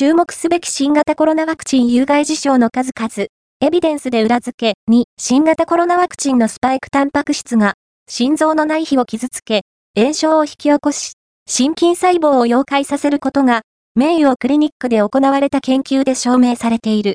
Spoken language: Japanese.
注目すべき新型コロナワクチン有害事象の数々、エビデンスで裏付けに、新型コロナワクチンのスパイクタンパク質が、心臓の内皮を傷つけ、炎症を引き起こし、心筋細胞を溶解させることが、名誉クリニックで行われた研究で証明されている。